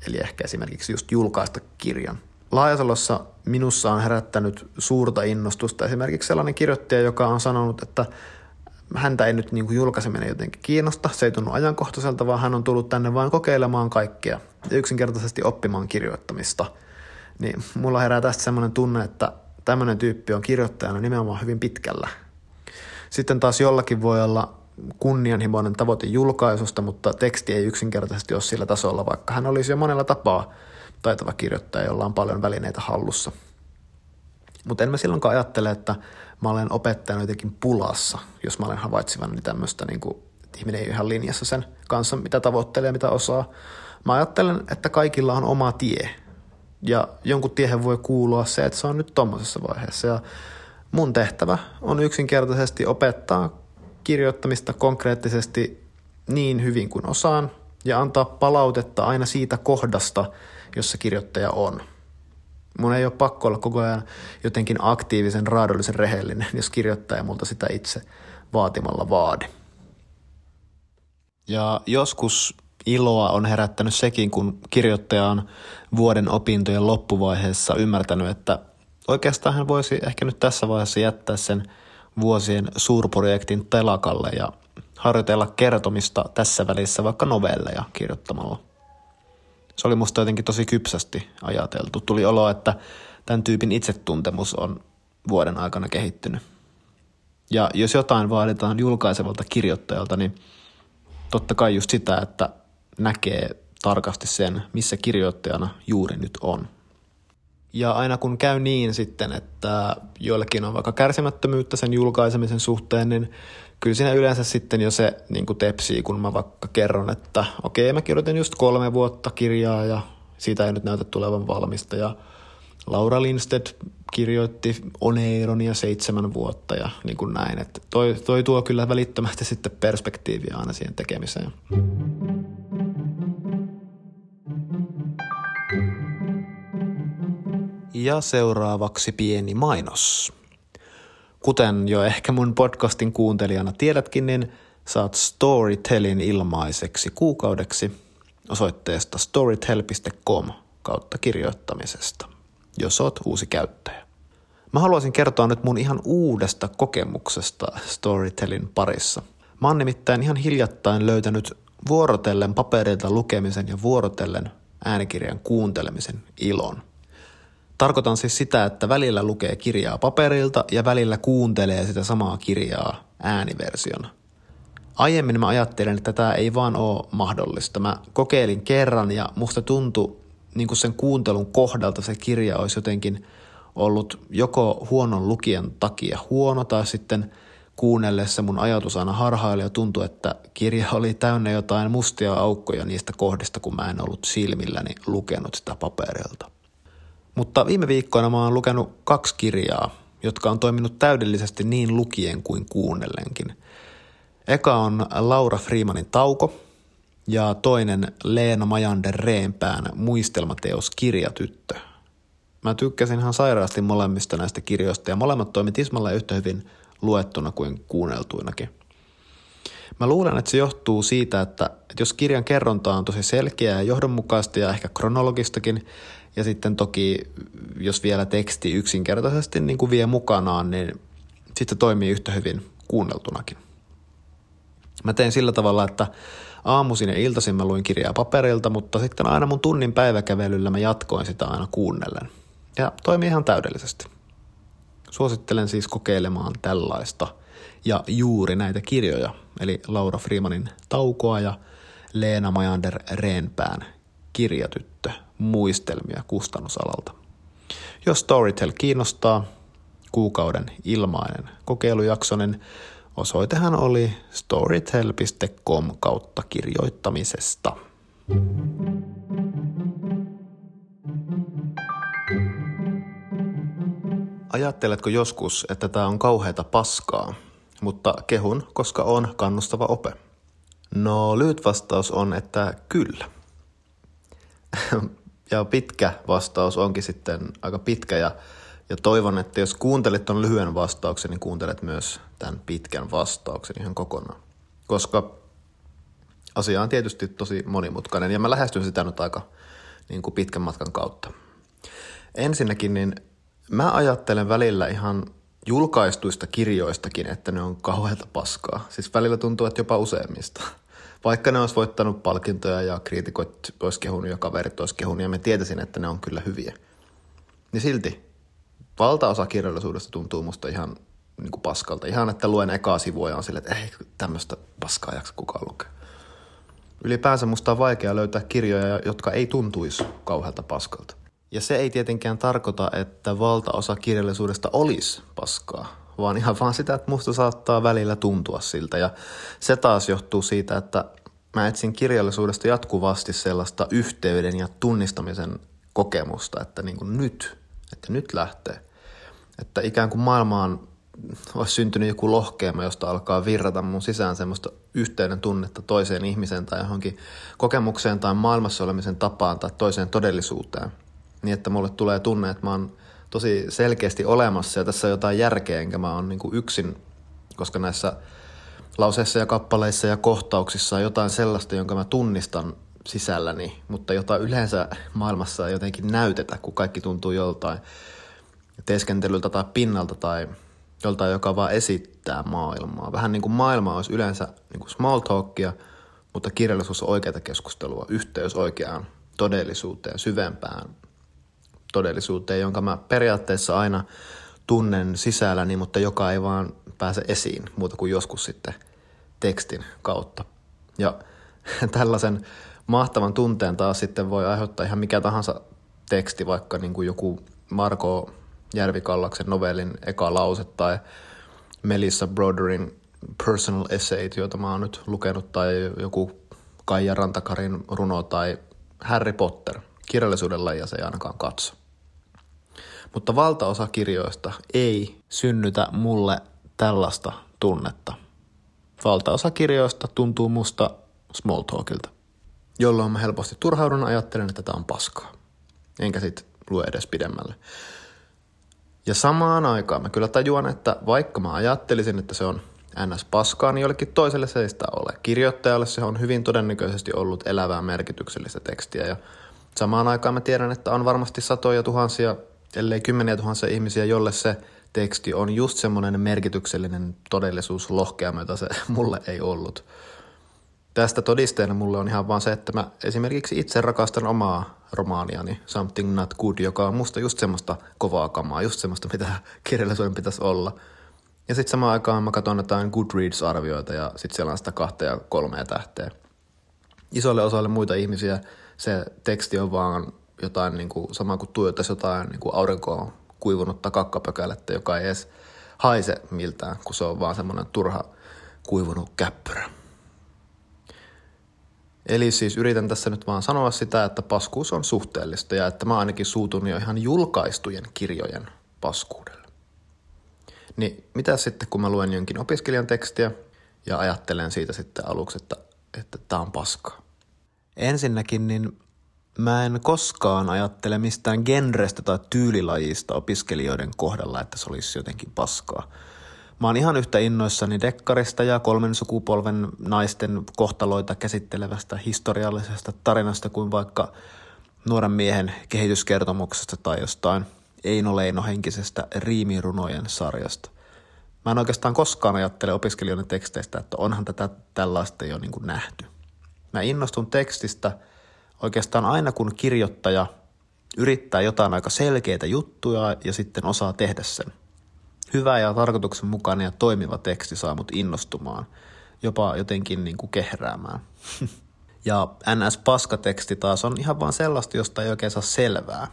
Speaker 1: Eli ehkä esimerkiksi just julkaista kirjan. Laajasalossa minussa on herättänyt suurta innostusta esimerkiksi sellainen kirjoittaja, joka on sanonut, että häntä ei nyt niin kuin julkaiseminen jotenkin kiinnosta, se ei tunnu ajankohtaiselta, vaan hän on tullut tänne vain kokeilemaan kaikkea ja yksinkertaisesti oppimaan kirjoittamista. Niin mulla herää tästä semmoinen tunne, että tämmöinen tyyppi on kirjoittajana nimenomaan hyvin pitkällä. Sitten taas jollakin voi olla kunnianhimoinen tavoite julkaisusta, mutta teksti ei yksinkertaisesti ole sillä tasolla, vaikka hän olisi jo monella tapaa taitava kirjoittaja, jolla on paljon välineitä hallussa. Mutta en mä silloinkaan ajattele, että mä olen opettajana jotenkin pulassa, jos mä olen havaitsevani tämmöistä, niin kuin, että ihminen ei ole ihan linjassa sen kanssa, mitä tavoittelee mitä osaa. Mä ajattelen, että kaikilla on oma tie. Ja jonkun tiehen voi kuulua se, että se on nyt tommosessa vaiheessa. Ja mun tehtävä on yksinkertaisesti opettaa kirjoittamista konkreettisesti niin hyvin kuin osaan ja antaa palautetta aina siitä kohdasta, jossa kirjoittaja on – Mun ei ole pakko olla koko ajan jotenkin aktiivisen, raadollisen rehellinen, jos kirjoittaja multa sitä itse vaatimalla vaadi. Ja joskus iloa on herättänyt sekin, kun kirjoittaja on vuoden opintojen loppuvaiheessa ymmärtänyt, että Oikeastaan hän voisi ehkä nyt tässä vaiheessa jättää sen vuosien suurprojektin telakalle ja harjoitella kertomista tässä välissä vaikka novelleja kirjoittamalla. Se oli musta jotenkin tosi kypsästi ajateltu. Tuli olo, että tämän tyypin itsetuntemus on vuoden aikana kehittynyt. Ja jos jotain vaaditaan julkaisevalta kirjoittajalta, niin totta kai just sitä, että näkee tarkasti sen, missä kirjoittajana juuri nyt on. Ja aina kun käy niin sitten, että joillekin on vaikka kärsimättömyyttä sen julkaisemisen suhteen, niin kyllä siinä yleensä sitten jo se niin kuin tepsii, kun mä vaikka kerron, että okei, okay, mä kirjoitin just kolme vuotta kirjaa ja siitä ei nyt näytä tulevan valmista. Ja Laura Lindstedt kirjoitti Oneironia seitsemän vuotta ja niin kuin näin. Että toi, toi tuo kyllä välittömästi sitten perspektiiviä aina siihen tekemiseen. Ja seuraavaksi pieni mainos. Kuten jo ehkä mun podcastin kuuntelijana tiedätkin, niin saat Storytelin ilmaiseksi kuukaudeksi osoitteesta storytel.com kautta kirjoittamisesta, jos oot uusi käyttäjä. Mä haluaisin kertoa nyt mun ihan uudesta kokemuksesta Storytelin parissa. Mä oon nimittäin ihan hiljattain löytänyt vuorotellen paperilta lukemisen ja vuorotellen äänikirjan kuuntelemisen ilon – Tarkoitan siis sitä, että välillä lukee kirjaa paperilta ja välillä kuuntelee sitä samaa kirjaa ääniversiona. Aiemmin mä ajattelin, että tämä ei vaan ole mahdollista. Mä kokeilin kerran ja musta tuntui niin kuin sen kuuntelun kohdalta se kirja olisi jotenkin ollut joko huonon lukijan takia huono tai sitten kuunnellessa mun ajatus aina harhaili ja tuntui, että kirja oli täynnä jotain mustia aukkoja niistä kohdista, kun mä en ollut silmilläni lukenut sitä paperilta. Mutta viime viikkoina mä oon lukenut kaksi kirjaa, jotka on toiminut täydellisesti niin lukien kuin kuunnellenkin. Eka on Laura Freemanin Tauko ja toinen Leena Majander Reenpään muistelmateos Kirjatyttö. Mä tykkäsin ihan sairaasti molemmista näistä kirjoista ja molemmat toimit Ismalla yhtä hyvin luettuna kuin kuunneltuinakin. Mä luulen, että se johtuu siitä, että, että jos kirjan kerronta on tosi selkeää ja johdonmukaista ja ehkä kronologistakin, ja sitten toki, jos vielä teksti yksinkertaisesti niin kuin vie mukanaan, niin sitten toimii yhtä hyvin kuunneltunakin. Mä tein sillä tavalla, että aamuisin ja iltaisin mä luin kirjaa paperilta, mutta sitten aina mun tunnin päiväkävelyllä mä jatkoin sitä aina kuunnellen. Ja toimii ihan täydellisesti. Suosittelen siis kokeilemaan tällaista ja juuri näitä kirjoja, eli Laura Freemanin Taukoa ja Leena Majander Reenpään Kirjatyttö muistelmia kustannusalalta. Jos Storytel kiinnostaa, kuukauden ilmainen kokeilujakso, niin osoitehan oli storytel.com kautta kirjoittamisesta. Ajatteletko joskus, että tämä on kauheata paskaa, mutta kehun, koska on kannustava ope? No lyhyt vastaus on, että kyllä. (laughs) ja pitkä vastaus onkin sitten aika pitkä ja, ja toivon, että jos kuuntelet tuon lyhyen vastauksen, niin kuuntelet myös tämän pitkän vastauksen ihan kokonaan. Koska asia on tietysti tosi monimutkainen ja mä lähestyn sitä nyt aika niin kuin pitkän matkan kautta. Ensinnäkin niin mä ajattelen välillä ihan julkaistuista kirjoistakin, että ne on kauheata paskaa. Siis välillä tuntuu, että jopa useimmista vaikka ne olisi voittanut palkintoja ja kriitikot olisi kehunut ja kaverit olisi kehunut ja me tietäisin, että ne on kyllä hyviä. Niin silti valtaosa kirjallisuudesta tuntuu musta ihan niin kuin paskalta. Ihan, että luen ekaa sivua ja on silleen, että ei tämmöistä paskaa jaksa kukaan lukea. Ylipäänsä musta on vaikea löytää kirjoja, jotka ei tuntuisi kauhealta paskalta. Ja se ei tietenkään tarkoita, että valtaosa kirjallisuudesta olisi paskaa vaan ihan vaan sitä, että musta saattaa välillä tuntua siltä. Ja se taas johtuu siitä, että mä etsin kirjallisuudesta jatkuvasti sellaista yhteyden ja tunnistamisen kokemusta, että niin kuin nyt, että nyt lähtee. Että ikään kuin maailmaan olisi syntynyt joku lohkeema, josta alkaa virrata mun sisään semmoista yhteyden tunnetta toiseen ihmiseen tai johonkin kokemukseen tai maailmassa olemisen tapaan tai toiseen todellisuuteen. Niin, että mulle tulee tunne, että mä oon tosi selkeästi olemassa ja tässä on jotain järkeä, enkä mä oon niin yksin, koska näissä lauseissa ja kappaleissa ja kohtauksissa on jotain sellaista, jonka mä tunnistan sisälläni, mutta jota yleensä maailmassa ei jotenkin näytetä, kun kaikki tuntuu joltain teeskentelyltä tai pinnalta tai joltain, joka vaan esittää maailmaa. Vähän niin kuin maailma olisi yleensä niin kuin small talkia, mutta kirjallisuus on oikeaa keskustelua, yhteys oikeaan todellisuuteen, syvempään todellisuuteen, jonka mä periaatteessa aina tunnen sisälläni, mutta joka ei vaan pääse esiin muuta kuin joskus sitten tekstin kautta. Ja (laughs) tällaisen mahtavan tunteen taas sitten voi aiheuttaa ihan mikä tahansa teksti, vaikka niin kuin joku Marko Järvikallaksen novellin eka lause tai Melissa Broderin personal essayt, joita mä oon nyt lukenut, tai joku Kaija Rantakarin runo tai Harry Potter. Kirjallisuuden lajia se ei ainakaan katso. Mutta valtaosa kirjoista ei synnytä mulle tällaista tunnetta. Valtaosa kirjoista tuntuu musta small talkilta, jolloin mä helposti turhaudun ajattelen, että tämä on paskaa. Enkä sit lue edes pidemmälle. Ja samaan aikaan mä kyllä tajuan, että vaikka mä ajattelisin, että se on ns. paskaa, niin jollekin toiselle se ei sitä ole. Kirjoittajalle se on hyvin todennäköisesti ollut elävää merkityksellistä tekstiä ja samaan aikaan mä tiedän, että on varmasti satoja tuhansia, ellei kymmeniä tuhansia ihmisiä, jolle se teksti on just semmoinen merkityksellinen todellisuus lohkea, jota se (laughs) mulle ei ollut. Tästä todisteena mulle on ihan vaan se, että mä esimerkiksi itse rakastan omaa romaaniani Something Not Good, joka on musta just semmoista kovaa kamaa, just semmoista, mitä (laughs) kirjallisuuden pitäisi olla. Ja sitten samaan aikaan mä katson jotain Goodreads-arvioita ja sitten siellä on sitä kahta ja kolmea tähteä. Isolle osalle muita ihmisiä se teksti on vaan jotain niin kuin, sama kuin tuijottaisi jotain niin kuin aurinkoon kuivunutta kakkapökälettä, joka ei edes haise miltään, kun se on vaan semmoinen turha kuivunut käppyrä. Eli siis yritän tässä nyt vaan sanoa sitä, että paskuus on suhteellista ja että mä ainakin suutun jo ihan julkaistujen kirjojen paskuudelle. Niin mitä sitten, kun mä luen jonkin opiskelijan tekstiä ja ajattelen siitä sitten aluksi, että, että tää on paskaa? Ensinnäkin niin mä en koskaan ajattele mistään genrestä tai tyylilajista opiskelijoiden kohdalla, että se olisi jotenkin paskaa – Mä oon ihan yhtä innoissani dekkarista ja kolmen sukupolven naisten kohtaloita käsittelevästä historiallisesta tarinasta kuin vaikka nuoren miehen kehityskertomuksesta tai jostain Eino Leino henkisestä riimirunojen sarjasta. Mä en oikeastaan koskaan ajattele opiskelijoiden teksteistä, että onhan tätä tällaista jo niin kuin nähty. Mä innostun tekstistä oikeastaan aina kun kirjoittaja yrittää jotain aika selkeitä juttuja ja sitten osaa tehdä sen – hyvä ja tarkoituksenmukainen ja toimiva teksti saa mut innostumaan, jopa jotenkin niin kuin kehräämään. (laughs) ja NS-paskateksti taas on ihan vaan sellaista, josta ei oikein saa selvää,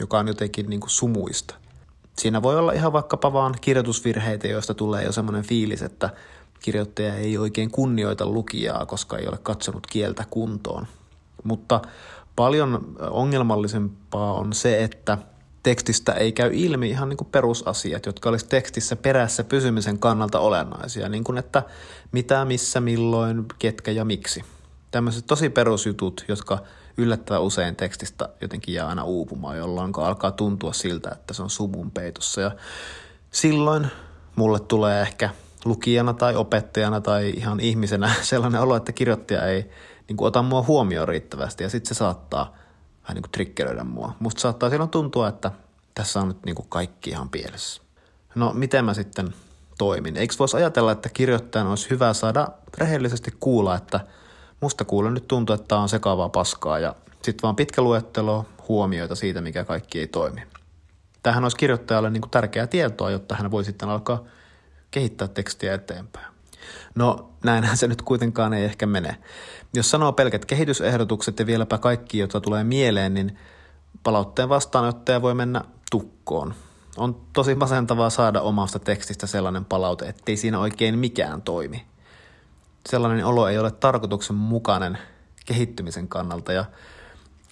Speaker 1: joka on jotenkin niin kuin sumuista. Siinä voi olla ihan vaikkapa vaan kirjoitusvirheitä, joista tulee jo semmoinen fiilis, että kirjoittaja ei oikein kunnioita lukijaa, koska ei ole katsonut kieltä kuntoon. Mutta paljon ongelmallisempaa on se, että tekstistä ei käy ilmi ihan niin kuin perusasiat, jotka olisi tekstissä perässä pysymisen kannalta olennaisia, niin kuin että mitä, missä, milloin, ketkä ja miksi. Tämmöiset tosi perusjutut, jotka yllättävän usein tekstistä jotenkin jää aina uupumaan, jolloin alkaa tuntua siltä, että se on sumun peitossa. Ja silloin mulle tulee ehkä lukijana tai opettajana tai ihan ihmisenä (laughs) sellainen olo, että kirjoittaja ei niin kuin, ota mua huomioon riittävästi ja sitten se saattaa – vähän niin kuin triggeröidä mua. Musta saattaa silloin tuntua, että tässä on nyt niin kuin kaikki ihan pielessä. No, miten mä sitten toimin? Eikö voisi ajatella, että kirjoittajan olisi hyvä saada rehellisesti kuulla, että musta kuulen nyt tuntuu, että tämä on sekaavaa paskaa ja sitten vaan pitkä luettelo huomioita siitä, mikä kaikki ei toimi. Tähän olisi kirjoittajalle niin kuin tärkeää tietoa, jotta hän voi sitten alkaa kehittää tekstiä eteenpäin. No näinhän se nyt kuitenkaan ei ehkä mene. Jos sanoo pelkät kehitysehdotukset ja vieläpä kaikki, jotka tulee mieleen, niin palautteen vastaanottaja voi mennä tukkoon. On tosi masentavaa saada omasta tekstistä sellainen palaute, ettei siinä oikein mikään toimi. Sellainen olo ei ole tarkoituksenmukainen kehittymisen kannalta ja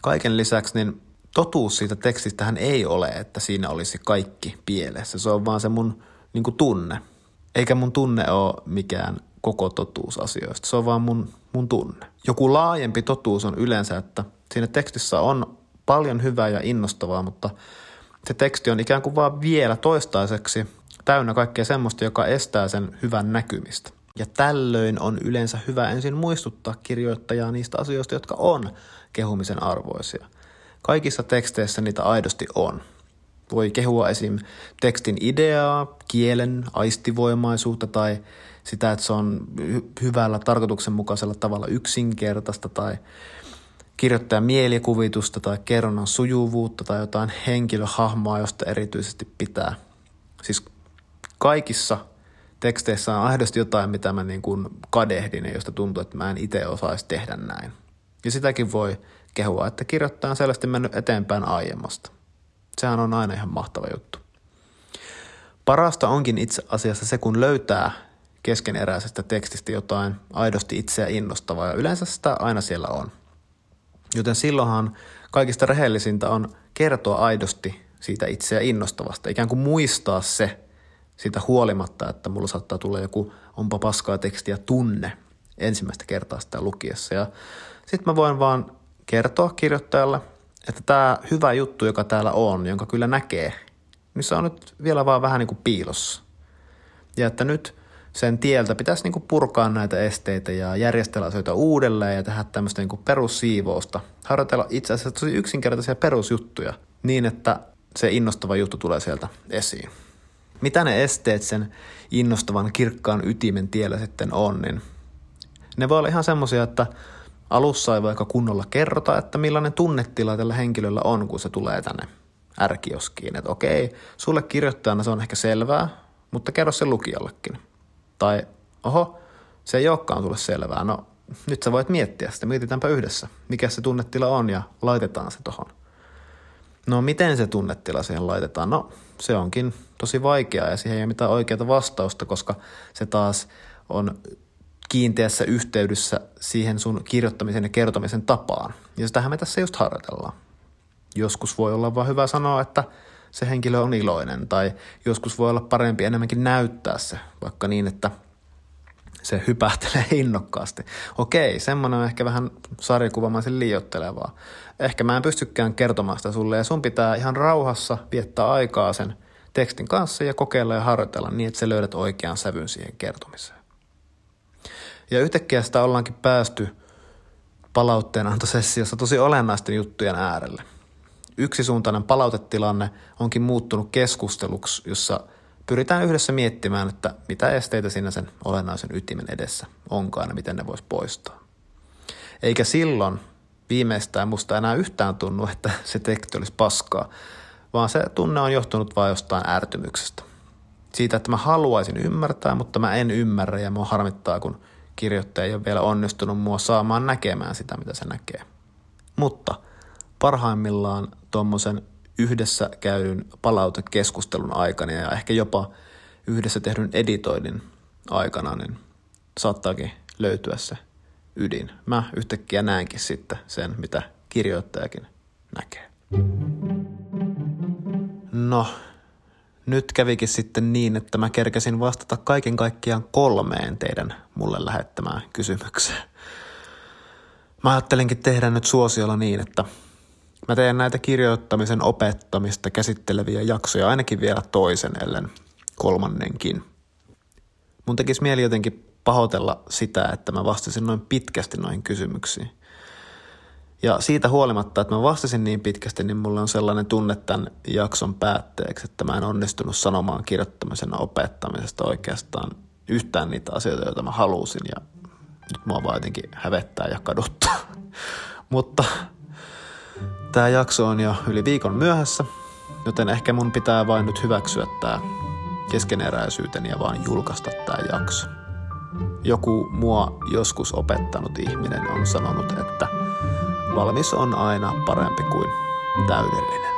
Speaker 1: kaiken lisäksi niin totuus siitä tekstistähän ei ole, että siinä olisi kaikki pielessä. Se on vaan se mun niin tunne. Eikä mun tunne ole mikään koko totuus asioista. Se on vaan mun, mun tunne. Joku laajempi totuus on yleensä, että siinä tekstissä on paljon hyvää ja innostavaa, mutta se teksti on ikään kuin vaan vielä toistaiseksi täynnä kaikkea semmoista, joka estää sen hyvän näkymistä. Ja tällöin on yleensä hyvä ensin muistuttaa kirjoittajaa niistä asioista, jotka on kehumisen arvoisia. Kaikissa teksteissä niitä aidosti on. Voi kehua esim. tekstin ideaa, kielen aistivoimaisuutta tai sitä, että se on hyvällä tarkoituksenmukaisella tavalla yksinkertaista tai kirjoittajan mielikuvitusta tai kerronnan sujuvuutta tai jotain henkilöhahmoa, josta erityisesti pitää. Siis kaikissa teksteissä on aidosti jotain, mitä mä niin kuin kadehdin ja josta tuntuu, että mä en itse osaisi tehdä näin. Ja sitäkin voi kehua, että kirjoittaja on selvästi mennyt eteenpäin aiemmasta. Sehän on aina ihan mahtava juttu. Parasta onkin itse asiassa se, kun löytää keskeneräisestä tekstistä jotain aidosti itseä innostavaa, ja yleensä sitä aina siellä on. Joten silloinhan kaikista rehellisintä on kertoa aidosti siitä itseä innostavasta, ikään kuin muistaa se siitä huolimatta, että mulla saattaa tulla joku onpa paskaa tekstiä tunne ensimmäistä kertaa sitä lukiessa. Ja sitten mä voin vaan kertoa kirjoittajalle, että tämä hyvä juttu, joka täällä on, jonka kyllä näkee, niin se on nyt vielä vaan vähän niin kuin piilossa. Ja että nyt sen tieltä pitäisi niin kuin purkaa näitä esteitä ja järjestellä asioita uudelleen ja tehdä tämmöistä niin kuin perussiivousta. Harjoitella itse asiassa tosi yksinkertaisia perusjuttuja niin, että se innostava juttu tulee sieltä esiin. Mitä ne esteet sen innostavan kirkkaan ytimen tiellä sitten on, niin ne voi olla ihan semmoisia, että alussa ei vaikka kunnolla kerrota, että millainen tunnetila tällä henkilöllä on, kun se tulee tänne ärkioskiin. Että okei, sulle kirjoittajana se on ehkä selvää, mutta kerro se lukijallekin. Tai oho, se ei olekaan sulle selvää. No nyt sä voit miettiä sitä, mietitäänpä yhdessä, mikä se tunnetila on ja laitetaan se tohon. No miten se tunnetila siihen laitetaan? No se onkin tosi vaikeaa ja siihen ei ole mitään oikeaa vastausta, koska se taas on kiinteässä yhteydessä siihen sun kirjoittamisen ja kertomisen tapaan. Ja sitähän me tässä just harjoitellaan. Joskus voi olla vaan hyvä sanoa, että se henkilö on iloinen, tai joskus voi olla parempi enemmänkin näyttää se, vaikka niin, että se hypähtelee (laughs) innokkaasti. Okei, semmoinen on ehkä vähän sarjakuvamaisen liiottelevaa. Ehkä mä en pystykään kertomaan sitä sulle, ja sun pitää ihan rauhassa viettää aikaa sen tekstin kanssa ja kokeilla ja harjoitella niin, että sä löydät oikean sävyn siihen kertomiseen. Ja yhtäkkiä sitä ollaankin päästy palautteenantosessiossa tosi olennaisten juttujen äärelle. Yksisuuntainen palautetilanne onkin muuttunut keskusteluksi, jossa pyritään yhdessä miettimään, että mitä esteitä siinä sen olennaisen ytimen edessä onkaan ja miten ne voisi poistaa. Eikä silloin viimeistään musta enää yhtään tunnu, että se teksti olisi paskaa, vaan se tunne on johtunut vain jostain ärtymyksestä. Siitä, että mä haluaisin ymmärtää, mutta mä en ymmärrä ja mua harmittaa, kun kirjoittaja ei ole vielä onnistunut mua saamaan näkemään sitä, mitä se näkee. Mutta parhaimmillaan tuommoisen yhdessä käydyn palautekeskustelun aikana ja ehkä jopa yhdessä tehdyn editoinnin aikana, niin saattaakin löytyä se ydin. Mä yhtäkkiä näenkin sitten sen, mitä kirjoittajakin näkee. No, nyt kävikin sitten niin, että mä kerkesin vastata kaiken kaikkiaan kolmeen teidän mulle lähettämään kysymykseen. Mä ajattelinkin tehdä nyt suosiolla niin, että mä teen näitä kirjoittamisen opettamista käsitteleviä jaksoja ainakin vielä toisen, ellen kolmannenkin. Mun tekisi mieli jotenkin pahoitella sitä, että mä vastasin noin pitkästi noihin kysymyksiin. Ja siitä huolimatta, että mä vastasin niin pitkästi, niin mulla on sellainen tunne tämän jakson päätteeksi, että mä en onnistunut sanomaan kirjoittamisen opettamisesta oikeastaan yhtään niitä asioita, joita mä halusin. Ja nyt mua vaan jotenkin hävettää ja kaduttaa. (laughs) Mutta tämä jakso on jo yli viikon myöhässä, joten ehkä mun pitää vain nyt hyväksyä tämä keskeneräisyyteni ja vaan julkaista tämä jakso. Joku mua joskus opettanut ihminen on sanonut, että valmis on aina parempi kuin täydellinen.